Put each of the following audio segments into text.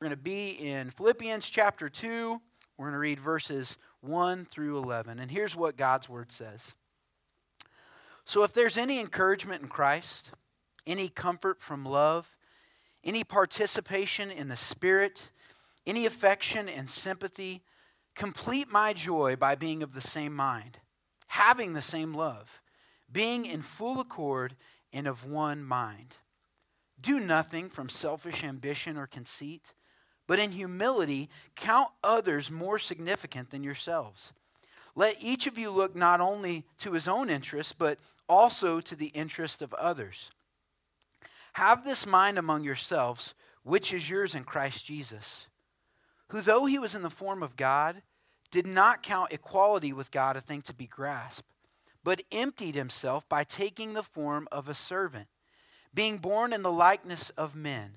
We're going to be in Philippians chapter 2. We're going to read verses 1 through 11. And here's what God's word says So if there's any encouragement in Christ, any comfort from love, any participation in the Spirit, any affection and sympathy, complete my joy by being of the same mind, having the same love, being in full accord and of one mind. Do nothing from selfish ambition or conceit but in humility, count others more significant than yourselves. Let each of you look not only to his own interest, but also to the interest of others. Have this mind among yourselves, which is yours in Christ Jesus, who, though he was in the form of God, did not count equality with God a thing to be grasped, but emptied himself by taking the form of a servant, being born in the likeness of men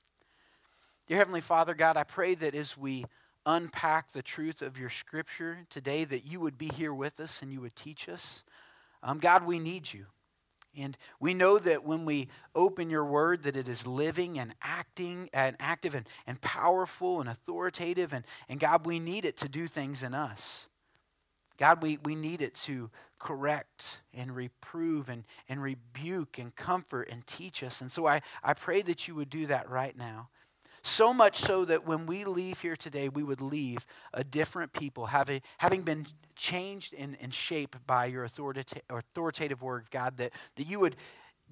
Dear Heavenly Father, God, I pray that as we unpack the truth of your scripture today, that you would be here with us and you would teach us. Um, God, we need you. And we know that when we open your word, that it is living and acting and active and, and powerful and authoritative. And, and God, we need it to do things in us. God, we, we need it to correct and reprove and, and rebuke and comfort and teach us. And so I, I pray that you would do that right now. So much so that when we leave here today, we would leave a different people, having, having been changed and, and shaped by your authoritative, authoritative word, of God, that, that you would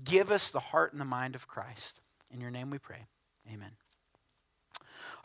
give us the heart and the mind of Christ. In your name we pray. Amen.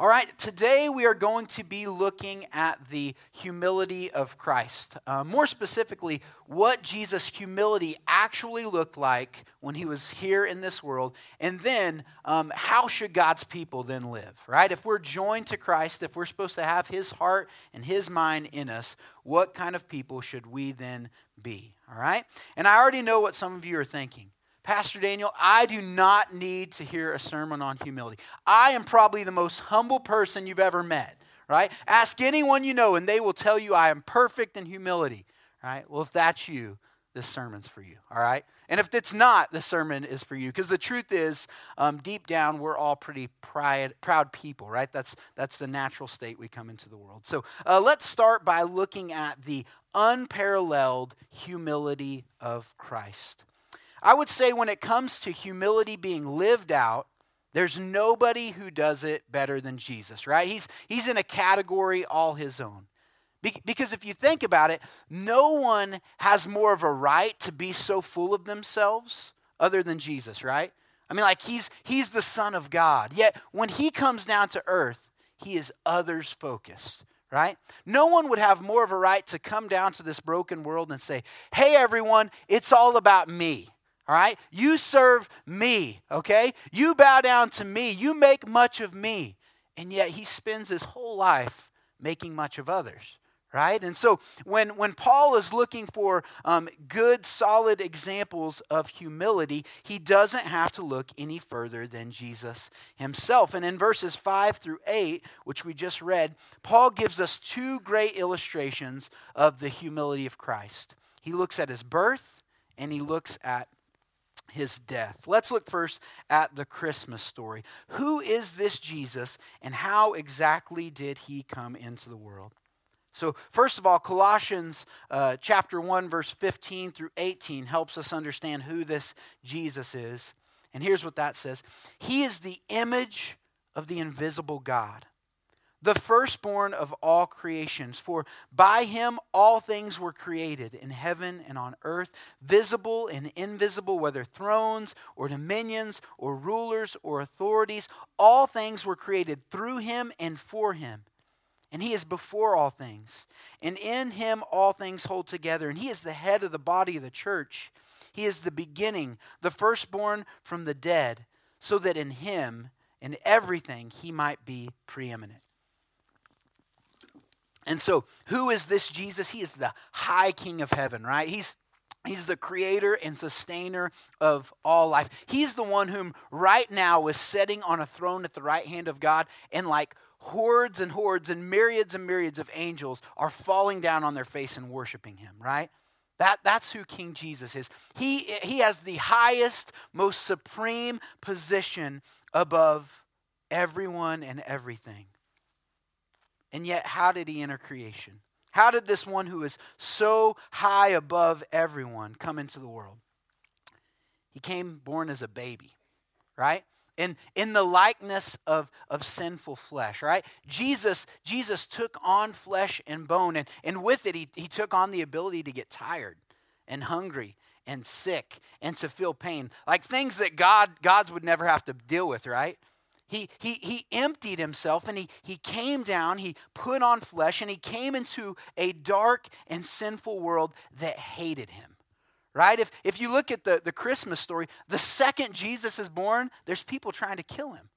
All right, today we are going to be looking at the humility of Christ. Uh, more specifically, what Jesus' humility actually looked like when he was here in this world, and then um, how should God's people then live, right? If we're joined to Christ, if we're supposed to have his heart and his mind in us, what kind of people should we then be, all right? And I already know what some of you are thinking. Pastor Daniel, I do not need to hear a sermon on humility. I am probably the most humble person you've ever met, right? Ask anyone you know, and they will tell you I am perfect in humility, right? Well, if that's you, this sermon's for you, all right? And if it's not, the sermon is for you. Because the truth is, um, deep down, we're all pretty pride, proud people, right? That's, that's the natural state we come into the world. So uh, let's start by looking at the unparalleled humility of Christ. I would say when it comes to humility being lived out, there's nobody who does it better than Jesus, right? He's, he's in a category all his own. Be- because if you think about it, no one has more of a right to be so full of themselves other than Jesus, right? I mean, like he's, he's the Son of God. Yet when he comes down to earth, he is others focused right? No one would have more of a right to come down to this broken world and say, hey, everyone, it's all about me. All right? You serve me, okay? You bow down to me. You make much of me. And yet he spends his whole life making much of others, right? And so when, when Paul is looking for um, good, solid examples of humility, he doesn't have to look any further than Jesus himself. And in verses 5 through 8, which we just read, Paul gives us two great illustrations of the humility of Christ. He looks at his birth and he looks at his death. Let's look first at the Christmas story. Who is this Jesus and how exactly did he come into the world? So, first of all, Colossians uh, chapter 1, verse 15 through 18 helps us understand who this Jesus is. And here's what that says He is the image of the invisible God the firstborn of all creations. For by him all things were created in heaven and on earth, visible and invisible, whether thrones or dominions or rulers or authorities. All things were created through him and for him. And he is before all things. And in him all things hold together. And he is the head of the body of the church. He is the beginning, the firstborn from the dead, so that in him, in everything, he might be preeminent. And so, who is this Jesus? He is the high king of heaven, right? He's He's the creator and sustainer of all life. He's the one whom right now is sitting on a throne at the right hand of God, and like hordes and hordes and myriads and myriads of angels are falling down on their face and worshiping him, right? That, that's who King Jesus is. He, he has the highest, most supreme position above everyone and everything. And yet, how did he enter creation? How did this one who is so high above everyone come into the world? He came born as a baby, right? In, in the likeness of, of sinful flesh, right? Jesus, Jesus took on flesh and bone, and, and with it, he, he took on the ability to get tired and hungry and sick and to feel pain. Like things that God gods would never have to deal with, right? He, he, he emptied himself and he, he came down, he put on flesh, and he came into a dark and sinful world that hated him. Right? If, if you look at the, the Christmas story, the second Jesus is born, there's people trying to kill him.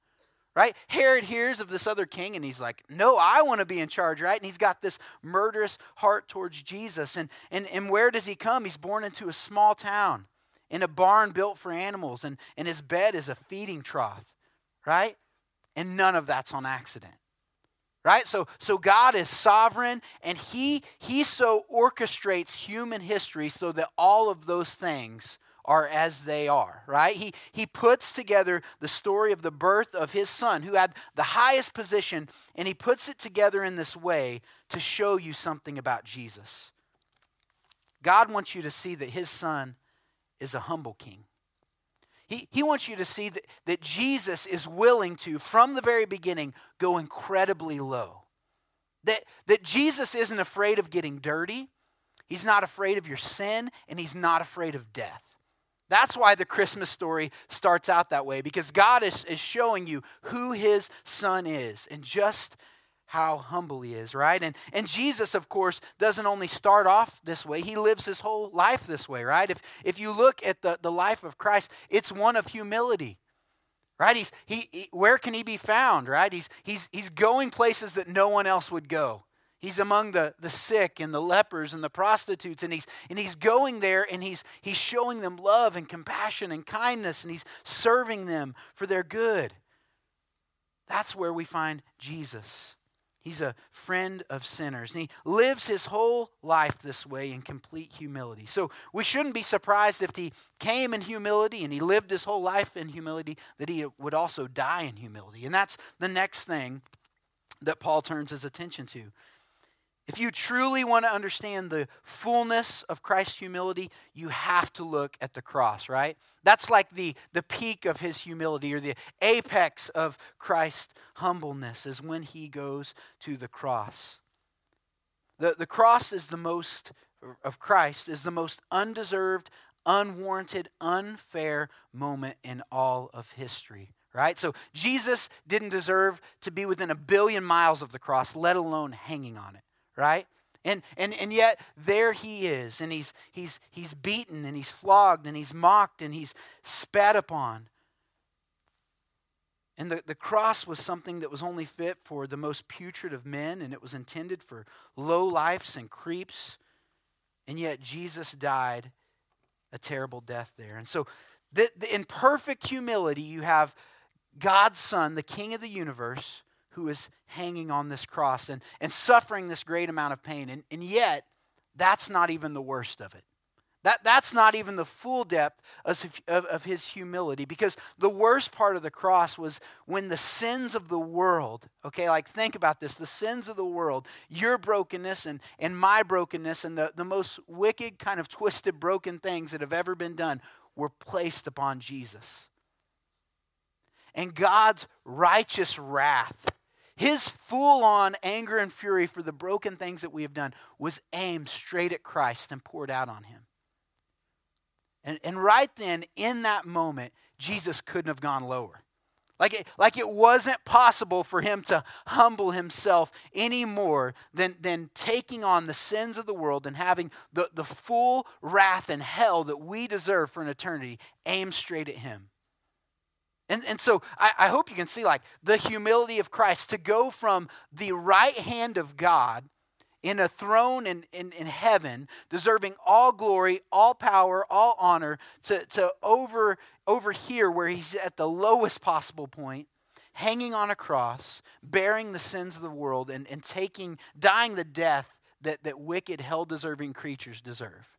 Right? Herod hears of this other king and he's like, No, I want to be in charge, right? And he's got this murderous heart towards Jesus. And, and, and where does he come? He's born into a small town in a barn built for animals, and, and his bed is a feeding trough right? And none of that's on accident. Right? So so God is sovereign and he he so orchestrates human history so that all of those things are as they are, right? He, he puts together the story of the birth of his son, who had the highest position, and he puts it together in this way to show you something about Jesus. God wants you to see that his son is a humble king. He, he wants you to see that, that Jesus is willing to, from the very beginning, go incredibly low. That, that Jesus isn't afraid of getting dirty, he's not afraid of your sin, and he's not afraid of death. That's why the Christmas story starts out that way, because God is, is showing you who his son is and just how humble he is, right? And, and Jesus, of course, doesn't only start off this way, he lives his whole life this way, right? If, if you look at the, the life of Christ, it's one of humility. Right? He's he, he where can he be found, right? He's he's he's going places that no one else would go. He's among the, the sick and the lepers and the prostitutes, and he's and he's going there and he's he's showing them love and compassion and kindness, and he's serving them for their good. That's where we find Jesus. He's a friend of sinners. And he lives his whole life this way in complete humility. So we shouldn't be surprised if he came in humility and he lived his whole life in humility, that he would also die in humility. And that's the next thing that Paul turns his attention to. If you truly want to understand the fullness of Christ's humility, you have to look at the cross, right? That's like the, the peak of his humility or the apex of Christ's humbleness is when he goes to the cross. The, the cross is the most, of Christ, is the most undeserved, unwarranted, unfair moment in all of history right? So Jesus didn't deserve to be within a billion miles of the cross, let alone hanging on it right? And, and, and yet there he is, and he's, he's, he's beaten, and he's flogged, and he's mocked, and he's spat upon. And the, the cross was something that was only fit for the most putrid of men, and it was intended for low lifes and creeps. And yet Jesus died a terrible death there. And so, the, the, in perfect humility, you have God's Son, the King of the universe, who is hanging on this cross and, and suffering this great amount of pain. And, and yet, that's not even the worst of it. That, that's not even the full depth of, of, of, his humility because the worst part of the cross was when the sins of the world, okay, like think about this the sins of the world, your brokenness and, and my brokenness, and the, the most wicked, kind of twisted, broken things that have ever been done were placed upon Jesus. And God's righteous wrath his full on anger and fury for the broken things that we have done was aimed straight at Christ and poured out on him. And, and right then, in that moment, Jesus couldn't have gone lower. Like it, like it wasn't possible for him to humble himself any more than, than taking on the sins of the world and having the, the full wrath and hell that we deserve for an eternity aimed straight at him. And, and so I, I hope you can see like the humility of Christ to go from the right hand of God in a throne in, in, in heaven, deserving all glory, all power, all honor, to, to over, over here where he's at the lowest possible point, hanging on a cross, bearing the sins of the world, and, and taking, dying the death that, that wicked, hell deserving creatures deserve.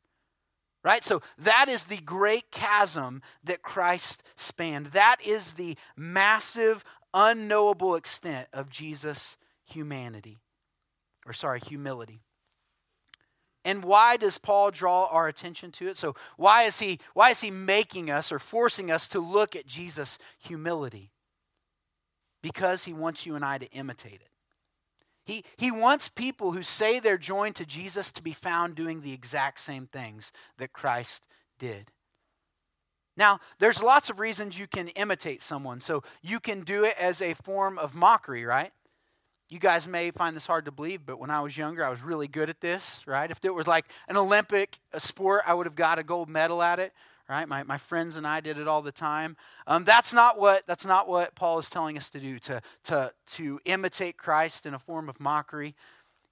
Right? So that is the great chasm that Christ spanned. That is the massive, unknowable extent of Jesus' humanity. Or, sorry, humility. And why does Paul draw our attention to it? So why is he why is he making us or forcing us to look at Jesus' humility? Because he wants you and I to imitate it. He, he wants people who say they're joined to Jesus to be found doing the exact same things that Christ did. Now, there's lots of reasons you can imitate someone. So you can do it as a form of mockery, right? You guys may find this hard to believe, but when I was younger, I was really good at this, right? If it was like an Olympic sport, I would have got a gold medal at it, right? My, my friends and I did it all the time. Um, that's, not what, that's not what Paul is telling us to do, to, to, to imitate Christ in a form of mockery.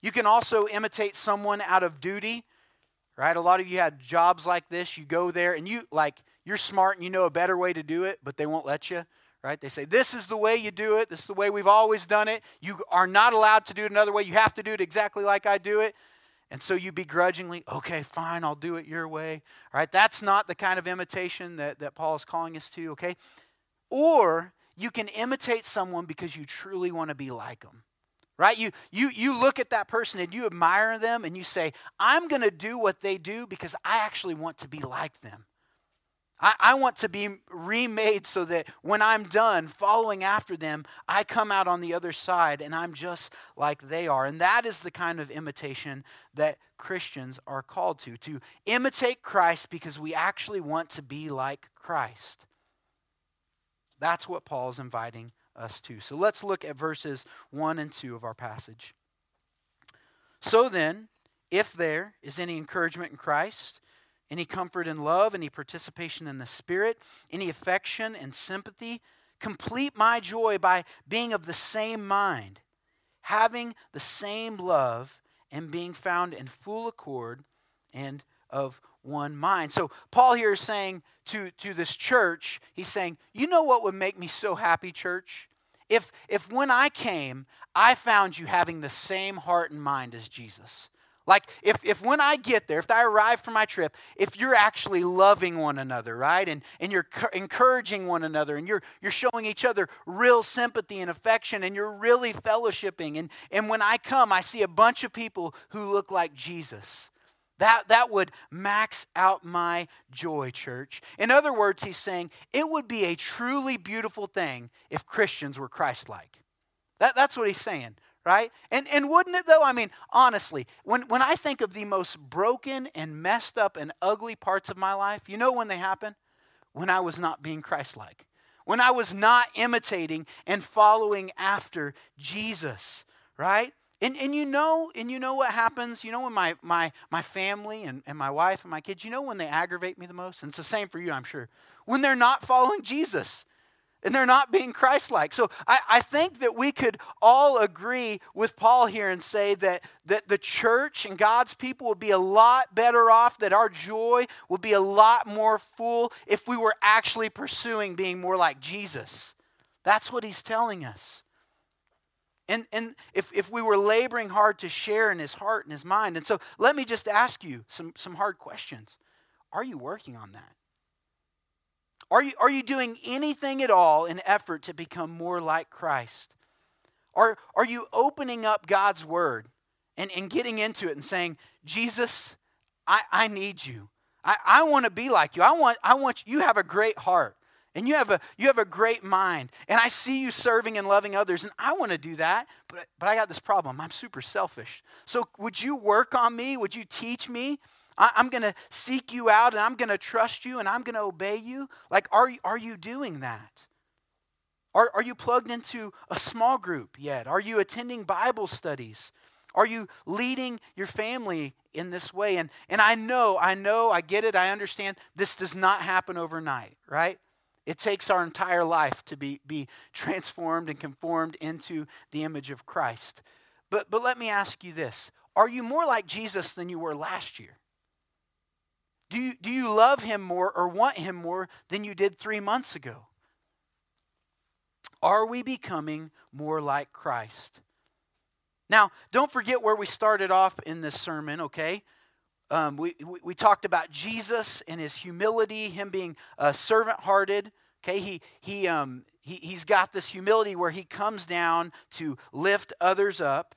You can also imitate someone out of duty, right? A lot of you had jobs like this. You go there and you, like, you're smart and you know a better way to do it, but they won't let you, right? They say, This is the way you do it. This is the way we've always done it. You are not allowed to do it another way. You have to do it exactly like I do it. And so you begrudgingly, okay, fine, I'll do it your way. All right, that's not the kind of imitation that, that Paul is calling us to, okay? Or you can imitate someone because you truly want to be like them. Right? You, you, you look at that person and you admire them and you say, I'm going to do what they do because I actually want to be like them. I, I want to be remade so that when I'm done following after them, I come out on the other side and I'm just like they are. And that is the kind of imitation that Christians are called to to imitate Christ because we actually want to be like Christ. That's what Paul is inviting us to. So let's look at verses 1 and 2 of our passage. So then, if there is any encouragement in Christ, any comfort and love, any participation in the Spirit, any affection and sympathy. Complete my joy by being of the same mind, having the same love, and being found in full accord and of one mind. So, Paul here is saying to, to this church, he's saying, You know what would make me so happy, church? If, if when I came, I found you having the same heart and mind as Jesus. Like, if, if when I get there, if I arrive for my trip, if you're actually loving one another, right? And, and you're encouraging one another and you're, you're showing each other real sympathy and affection and you're really fellowshipping. And, and when I come, I see a bunch of people who look like Jesus. That, that would max out my joy, church. In other words, he's saying it would be a truly beautiful thing if Christians were Christ like. That, that's what he's saying right? And, and wouldn't it though? I mean, honestly, when, when I think of the most broken and messed up and ugly parts of my life, you know when they happen? When I was not being Christ like, when I was not imitating and following after Jesus, right? And, and you know and you know what happens you know when my, my, my family and, and my wife and my kids you know when they aggravate me the most and it's the same for you i'm sure when they're not following jesus and they're not being Christ like. So I, I, think that we could all agree with Paul here and say that, that the church and God's people would be a lot better off, that our joy would be a lot more full if we were actually pursuing being more like Jesus. That's what he's telling us. And, and if, if we were laboring hard to share in his heart and his mind. And so let me just ask you some, some hard questions. Are you working on that? Are you, are you doing anything at all in effort to become more like Christ? Are, are you opening up God's word and, and getting into it and saying, Jesus, I, I need you. I, I want to be like you. I want, I want you, you have a great heart and you have a you have a great mind and i see you serving and loving others and i want to do that but but i got this problem i'm super selfish so would you work on me would you teach me I, am going to seek you out and I'm going to trust you and I'm going to obey you? Like, are, are you doing that? Are, are you plugged into a small group yet? Are you attending Bible studies? Are you leading your family in this way? And, and I know, I know, I get it, I understand this does not happen overnight, right? It takes our entire life to be, be transformed and conformed into the image of Christ. But, but let me ask you this are you more like Jesus than you were last year? Do you, do you love him more or want him more than you did three months ago? Are we becoming more like Christ? Now, don't forget where we started off in this sermon, okay? Um, we, we, we, talked about Jesus and his humility, him being uh, servant hearted. Okay, he, he, um, he, he's got this humility where he comes down to lift others up.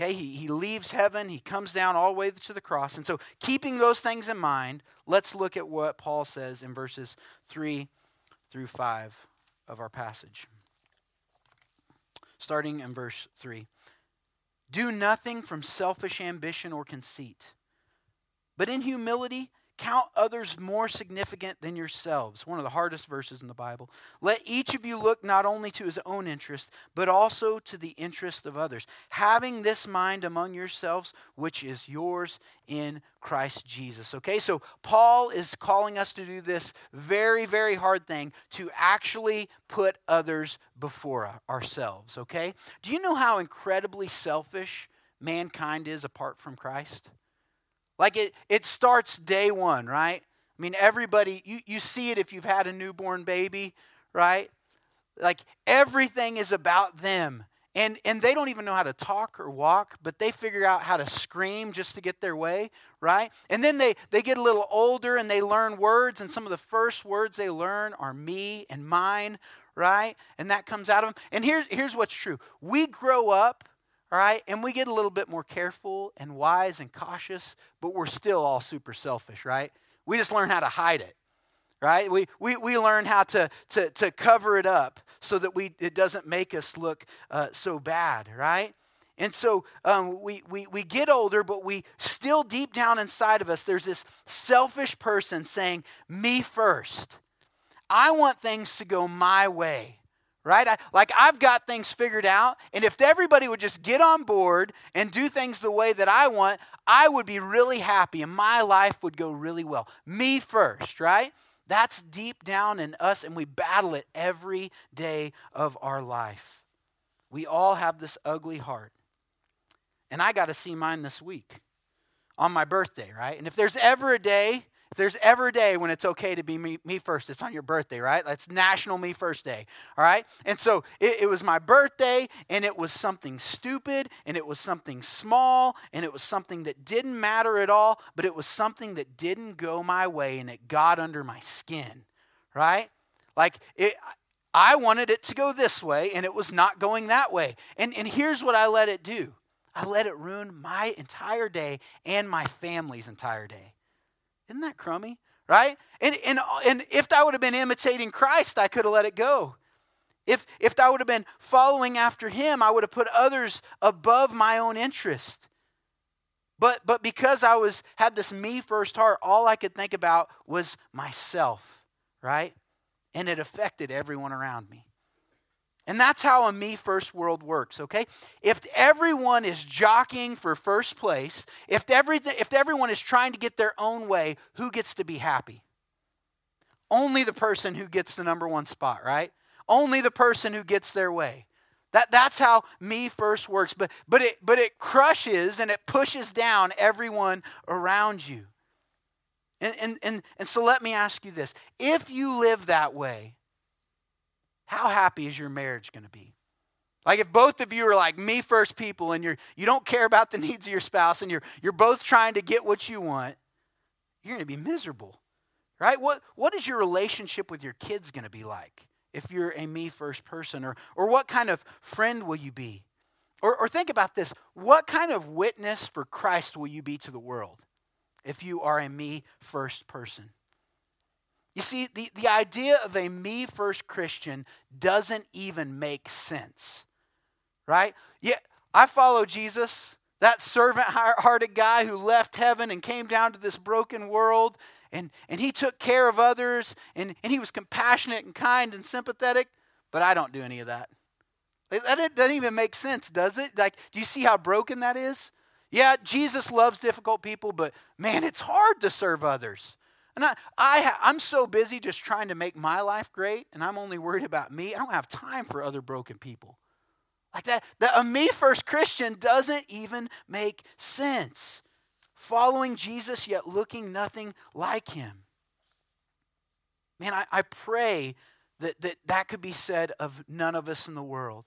Okay, he, he leaves heaven, he comes down all the way to the cross. And so, keeping those things in mind, let's look at what Paul says in verses 3 through 5 of our passage. Starting in verse 3 Do nothing from selfish ambition or conceit, but in humility, Count others more significant than yourselves. One of the hardest verses in the Bible. Let each of you look not only to his own interest, but also to the interest of others. Having this mind among yourselves, which is yours in Christ Jesus. Okay, so Paul is calling us to do this very, very hard thing to actually put others before ourselves. Okay? Do you know how incredibly selfish mankind is apart from Christ? Like it, it starts day one, right? I mean, everybody, you, you see it if you've had a newborn baby, right? Like everything is about them. And, and they don't even know how to talk or walk, but they figure out how to scream just to get their way, right? And then they, they get a little older and they learn words, and some of the first words they learn are me and mine, right? And that comes out of them. And here's, here's what's true we grow up all right? And we get a little bit more careful and wise and cautious, but we're still all super selfish, right? We just learn how to hide it, right? We, we, we learn how to, to, to cover it up so that we, it doesn't make us look uh, so bad, right? And so um, we, we, we get older, but we still deep down inside of us, there's this selfish person saying, Me first. I want things to go my way right? I, like I've got things figured out, and if everybody would just get on board and do things the way that I want, I would be really happy and my life would go really well. Me first, right? That's deep down in us, and we battle it every day of our life. We all have this ugly heart. And I got to see mine this week on my birthday, right? And if there's ever a day if there's ever a day when it's okay to be me, me first, it's on your birthday, right? That's National Me First Day, all right? And so it, it was my birthday, and it was something stupid, and it was something small, and it was something that didn't matter at all, but it was something that didn't go my way, and it got under my skin, right? Like it, I wanted it to go this way, and it was not going that way. And, and here's what I let it do I let it ruin my entire day and my family's entire day. Isn't that crummy? Right? And, and, and if I would have been imitating Christ, I could have let it go. If, if I would have been following after him, I would have put others above my own interest. But, but because I was had this me first heart, all I could think about was myself, right? And it affected everyone around me. And that's how a me first world works, okay? If everyone is jockeying for first place, if, everything, if everyone is trying to get their own way, who gets to be happy? Only the person who gets the number one spot, right? Only the person who gets their way. That, that's how me first works. But, but, it, but it crushes and it pushes down everyone around you. And, and, and, and so let me ask you this if you live that way, how happy is your marriage going to be? Like if both of you are like me first people and you're you don't care about the needs of your spouse and you're you're both trying to get what you want, you're going to be miserable. Right? What what is your relationship with your kids going to be like if you're a me first person or or what kind of friend will you be? Or or think about this, what kind of witness for Christ will you be to the world if you are a me first person? You see, the, the idea of a me first Christian doesn't even make sense, right? Yeah, I follow Jesus, that servant hearted guy who left heaven and came down to this broken world, and, and he took care of others, and, and he was compassionate and kind and sympathetic, but I don't do any of that. That doesn't even make sense, does it? Like, do you see how broken that is? Yeah, Jesus loves difficult people, but man, it's hard to serve others. And I, I, I'm so busy just trying to make my life great, and I'm only worried about me. I don't have time for other broken people. Like that, that a me first Christian doesn't even make sense. Following Jesus, yet looking nothing like him. Man, I, I pray that, that that could be said of none of us in the world.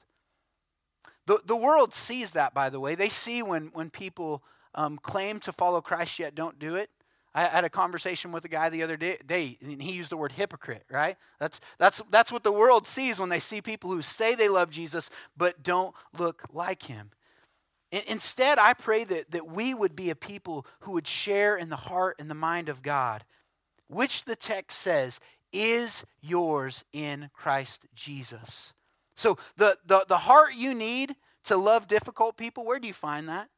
The, the world sees that, by the way. They see when, when people um, claim to follow Christ yet don't do it. I had a conversation with a guy the other day, and he used the word hypocrite, right? That's, that's, that's what the world sees when they see people who say they love Jesus but don't look like him. Instead, I pray that, that we would be a people who would share in the heart and the mind of God, which the text says is yours in Christ Jesus. So, the, the, the heart you need to love difficult people, where do you find that?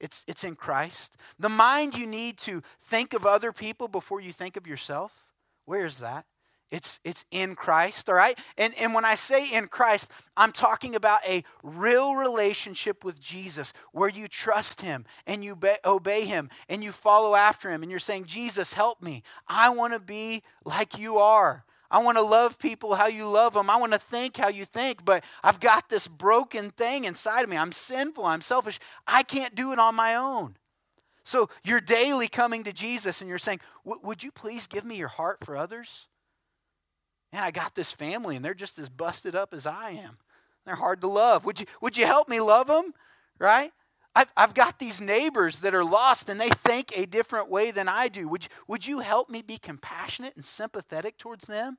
It's, it's in Christ. The mind you need to think of other people before you think of yourself, where is that? It's, it's in Christ, all right? And, and when I say in Christ, I'm talking about a real relationship with Jesus where you trust Him and you be, obey Him and you follow after Him and you're saying, Jesus, help me. I want to be like you are. I want to love people how you love them. I want to think how you think, but I've got this broken thing inside of me. I'm sinful. I'm selfish. I can't do it on my own. So you're daily coming to Jesus and you're saying, Would you please give me your heart for others? Man, I got this family and they're just as busted up as I am. They're hard to love. Would you, would you help me love them? Right? I've, I've got these neighbors that are lost and they think a different way than I do. Would you, would you help me be compassionate and sympathetic towards them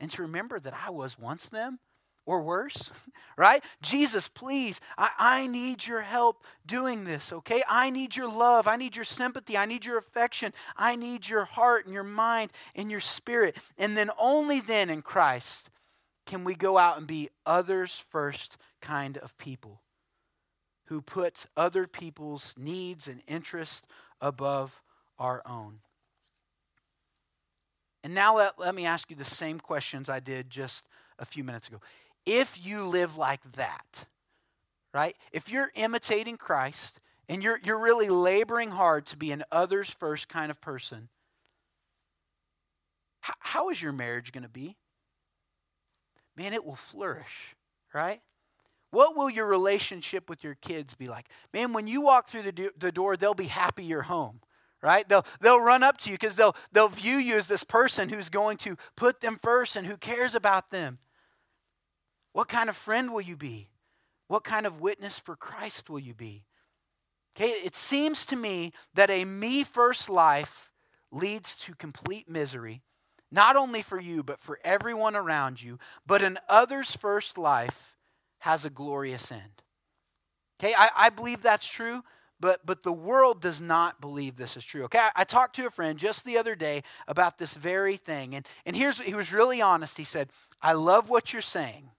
and to remember that I was once them or worse? right? Jesus, please, I, I need your help doing this, okay? I need your love. I need your sympathy. I need your affection. I need your heart and your mind and your spirit. And then only then in Christ can we go out and be others first kind of people who puts other people's needs and interests above our own. And now let, let me ask you the same questions I did just a few minutes ago. If you live like that, right? If you're imitating Christ and you're, you're really laboring hard to be an others first kind of person, how, how is your marriage going to be? Man, it will flourish, right? What will your relationship with your kids be like? Man, when you walk through the, do- the door, they'll be happy you're home, right? They'll, they'll run up to you because they'll, they'll view you as this person who's going to put them first and who cares about them. What kind of friend will you be? What kind of witness for Christ will you be? Okay, it seems to me that a me first life leads to complete misery, not only for you, but for everyone around you. But an others first life has a glorious end. Okay, I, I believe that's true, but, but the world does not believe this is true. Okay, I, I, talked to a friend just the other day about this very thing, and, and here's he was really honest. He said, I love what you're saying.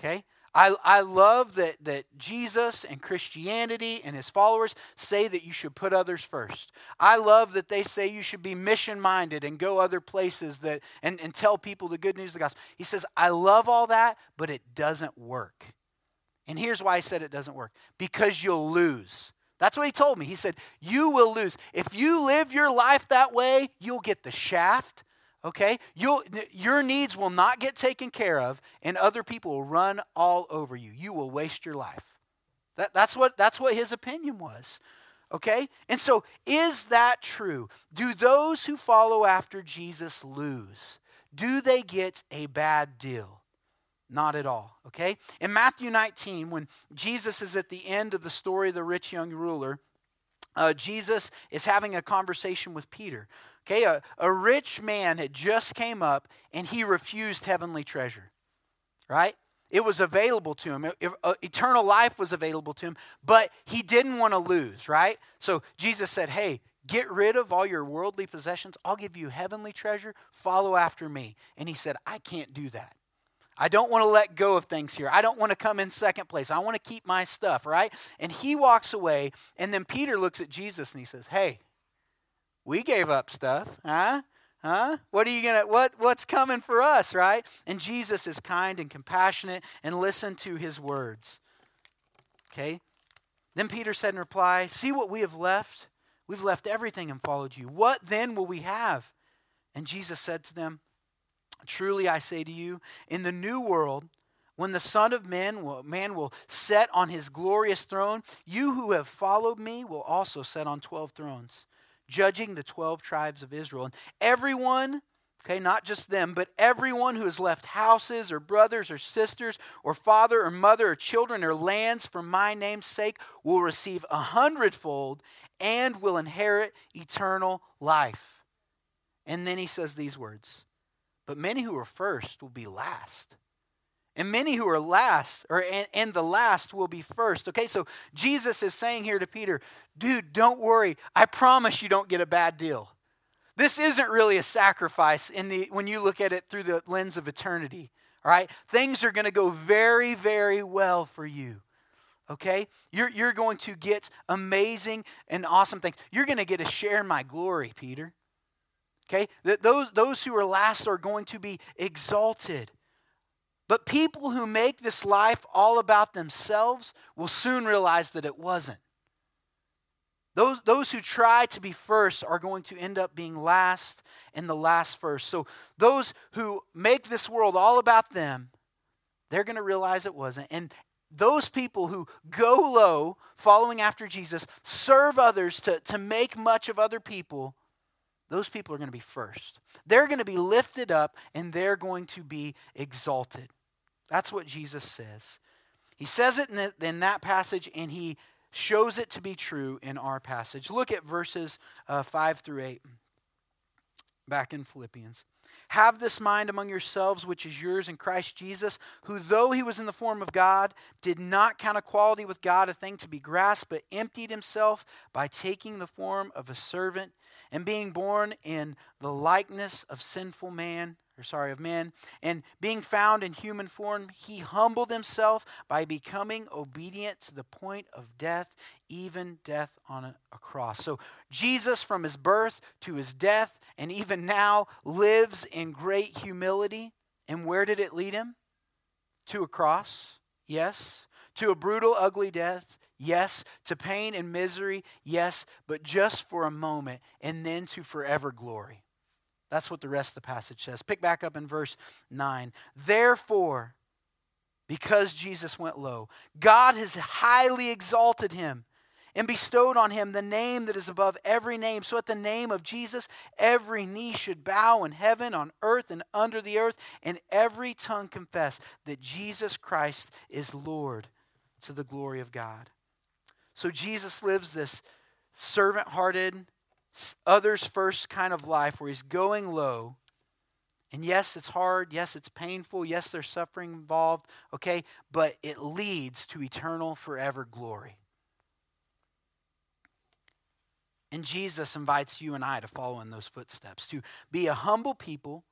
Okay? I, I love that, that Jesus and Christianity and his followers say that you should put others first. I love that they say you should be mission minded and go other places that, and, and tell people the good news of the gospel. He says, I love all that, but it doesn't work. And here's why I said it doesn't work because you'll lose. That's what he told me. He said, You will lose. If you live your life that way, you'll get the shaft, okay? You'll, your needs will not get taken care of, and other people will run all over you. You will waste your life. That, that's, what, that's what his opinion was, okay? And so, is that true? Do those who follow after Jesus lose? Do they get a bad deal? Not at all, okay? In Matthew 19, when Jesus is at the end of the story of the rich young ruler, uh, Jesus is having a conversation with Peter. Okay, a, a rich man had just came up and he refused heavenly treasure, right? It was available to him. Uh, eternal life was available to him, but he didn't want to lose, right? So Jesus said, Hey, get rid of all your worldly possessions. I'll give you heavenly treasure. Follow after me. And he said, I can't do that. I don't want to let go of things here. I don't want to come in second place. I want to keep my stuff, right? And he walks away, and then Peter looks at Jesus and he says, Hey, we gave up stuff, huh? Huh? What are you gonna what what's coming for us, right? And Jesus is kind and compassionate and listen to his words. Okay? Then Peter said in reply, See what we have left? We've left everything and followed you. What then will we have? And Jesus said to them, Truly I say to you, in the new world, when the Son of Man will, man will set on his glorious throne, you who have followed me will also set on 12 thrones, judging the 12 tribes of Israel. And everyone, okay, not just them, but everyone who has left houses or brothers or sisters or father or mother or children or lands for my name's sake will receive a hundredfold and will inherit eternal life. And then he says these words But many who are first will be last and many who are last or and, and, the last will be first. Okay so jesus is saying here to peter dude don't worry. I promise you don't get a bad deal. This isn't really a sacrifice in the when you look at it through the lens of eternity all right? Things are going to go very very well for you okay? You're, you're going to get amazing and awesome things. You're going to get to share in my glory peter okay? That those those who are last are going to be exalted but people who make this life all about themselves will soon realize that it wasn't. Those, those who try to be first are going to end up being last and the last first. So, those who make this world all about them, they're going to realize it wasn't. And those people who go low, following after Jesus, serve others to, to make much of other people, those people are going to be first. They're going to be lifted up and they're going to be exalted. That's what Jesus says. He says it in, the, in that passage, and he shows it to be true in our passage. Look at verses uh, 5 through 8 back in Philippians. Have this mind among yourselves, which is yours in Christ Jesus, who, though he was in the form of God, did not count equality with God a thing to be grasped, but emptied himself by taking the form of a servant, and being born in the likeness of sinful man or sorry, of men, and being found in human form, he humbled himself by becoming obedient to the point of death, even death on a, a, cross. So Jesus, from his birth to his death, and even now, lives in great humility. And where did it lead him? To a cross, yes. To a brutal, ugly death, yes. To pain and misery, yes. But just for a moment, and then to forever glory. That's what the rest of the passage says. Pick back up in verse 9. Therefore, because Jesus went low, God has highly exalted him and bestowed on him the name that is above every name. So at the name of Jesus, every knee should bow in heaven, on earth, and under the earth, and every tongue confess that Jesus Christ is Lord to the glory of God. So Jesus lives this servant hearted, others first kind of life where he's going low. And yes, it's hard. Yes, it's painful. Yes, there's suffering involved. Okay, but it leads to eternal, forever glory. And Jesus invites you and I to follow in those footsteps, to be a humble people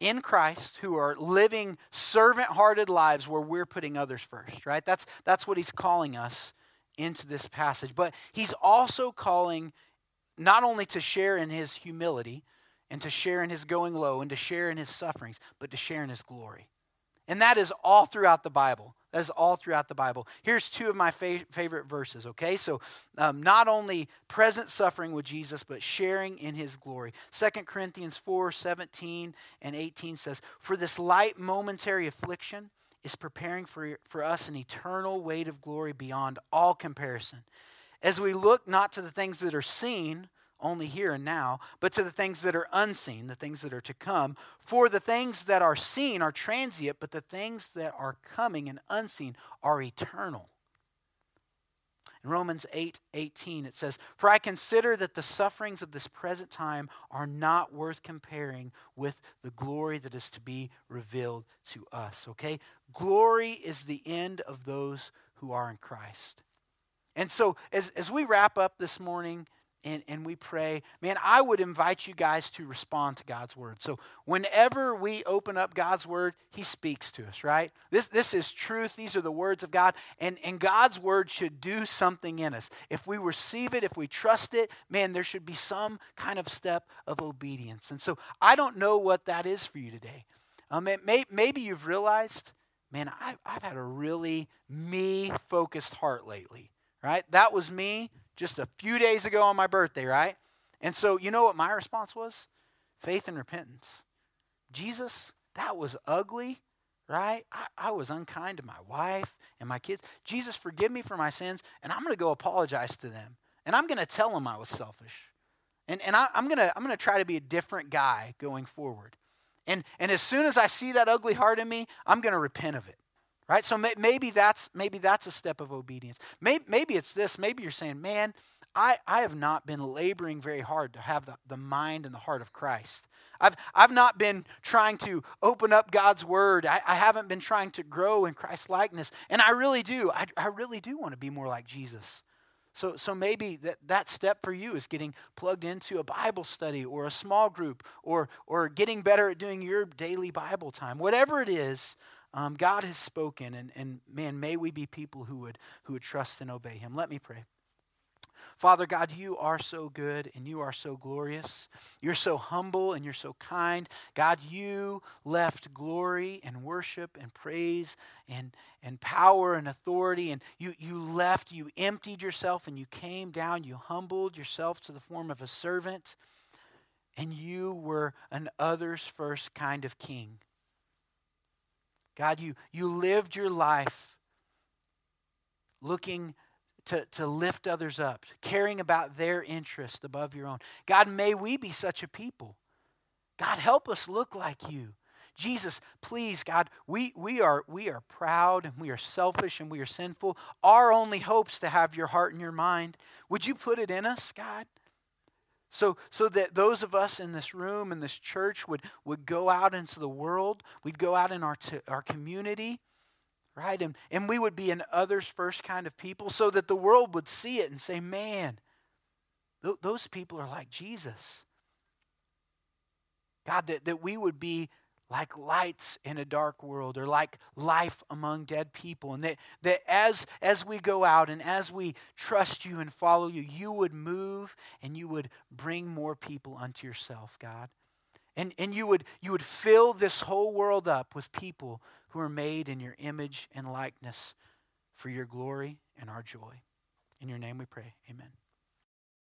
in Christ who are living servant hearted lives where we're putting others first, right? That's, that's what he's calling us into this passage. But he's also calling not only to share in his humility and to share in his going low and to share in his sufferings, but to share in his glory. And that is all throughout the Bible. That is all throughout the Bible. Here's two of my fa- favorite verses, okay? So, um, not only present suffering with Jesus, but sharing in his glory. 2 Corinthians 4 17 and 18 says, For this light momentary affliction is preparing for, for us an eternal weight of glory beyond all comparison as we look not to the things that are seen, only here and now, but to the things that are unseen, the things that are to come. For the things that are seen are transient, but the things that are coming and unseen are eternal. In Romans 8 18, it says, For I consider that the sufferings of this present time are not worth comparing with the glory that is to be revealed to us. Okay? Glory is the end of those who are in Christ. And so, as, as we wrap up this morning and, and we pray, man, I would invite you guys to respond to God's word. So, whenever we open up God's word, He speaks to us, right? This, this is truth. These are the words of God. And, and God's word should do something in us. If we receive it, if we trust it, man, there should be some kind of step of obedience. And so, I don't know what that is for you today. Um, may, maybe you've realized, man, I've, I've had a really me focused heart lately right? That was me just a few days ago on my birthday, right? And so, you know what my response was? Faith and repentance. Jesus, that was ugly, right? I, I, was unkind to my wife and my kids. Jesus, forgive me for my sins, and I'm going to go apologize to them. And I'm going to tell them I was selfish. And, and I, am going to I'm going to try to be a different guy going forward. And, and as soon as I see that ugly heart in me, I'm going to repent of it. Right? So may, maybe that's maybe that's a step of obedience. Maybe, maybe it's this. Maybe you're saying, man, I, I have not been laboring very hard to have the, the mind and the heart of Christ. I've, I've not been trying to open up God's word. I, I haven't been trying to grow in Christ's likeness. And I really do. I, I really do want to be more like Jesus. So, so maybe that, that step for you is getting plugged into a Bible study or a small group or, or getting better at doing your daily Bible time. Whatever it is, um, God has spoken. And, and man, may we be people who would, who would trust and obey Him. Let me pray. Father God, you are so good and you are so glorious. You're so humble and you're so kind. God, you left glory and worship and praise and, and power and authority. And you, you left, you emptied yourself and you came down. You humbled yourself to the form of a servant. And you were an others first kind of king. God, you, you lived your life looking to, to lift others up, caring about their interest above your own. God, may we be such a people. God, help us look like you. Jesus, please, God, we, we, are, we are proud and we are selfish and we are sinful. Our only hope's to have your heart and your mind. Would you put it in us, God? So, so that those of us in this room, in this church, would, would go out into the world, we'd go out in our, our community, right? And, and we would be an others first kind of people so that the world would see it and say, man, th- those people are like Jesus. God, that, that we would be like lights in a dark world or like life among dead people. And that, that as, as we go out and as we trust you and follow you, you would move and you would bring more people unto yourself, God. And, and you, would, you would fill this whole world up with people who are made in your image and likeness for your glory and our joy. In your name we pray. Amen.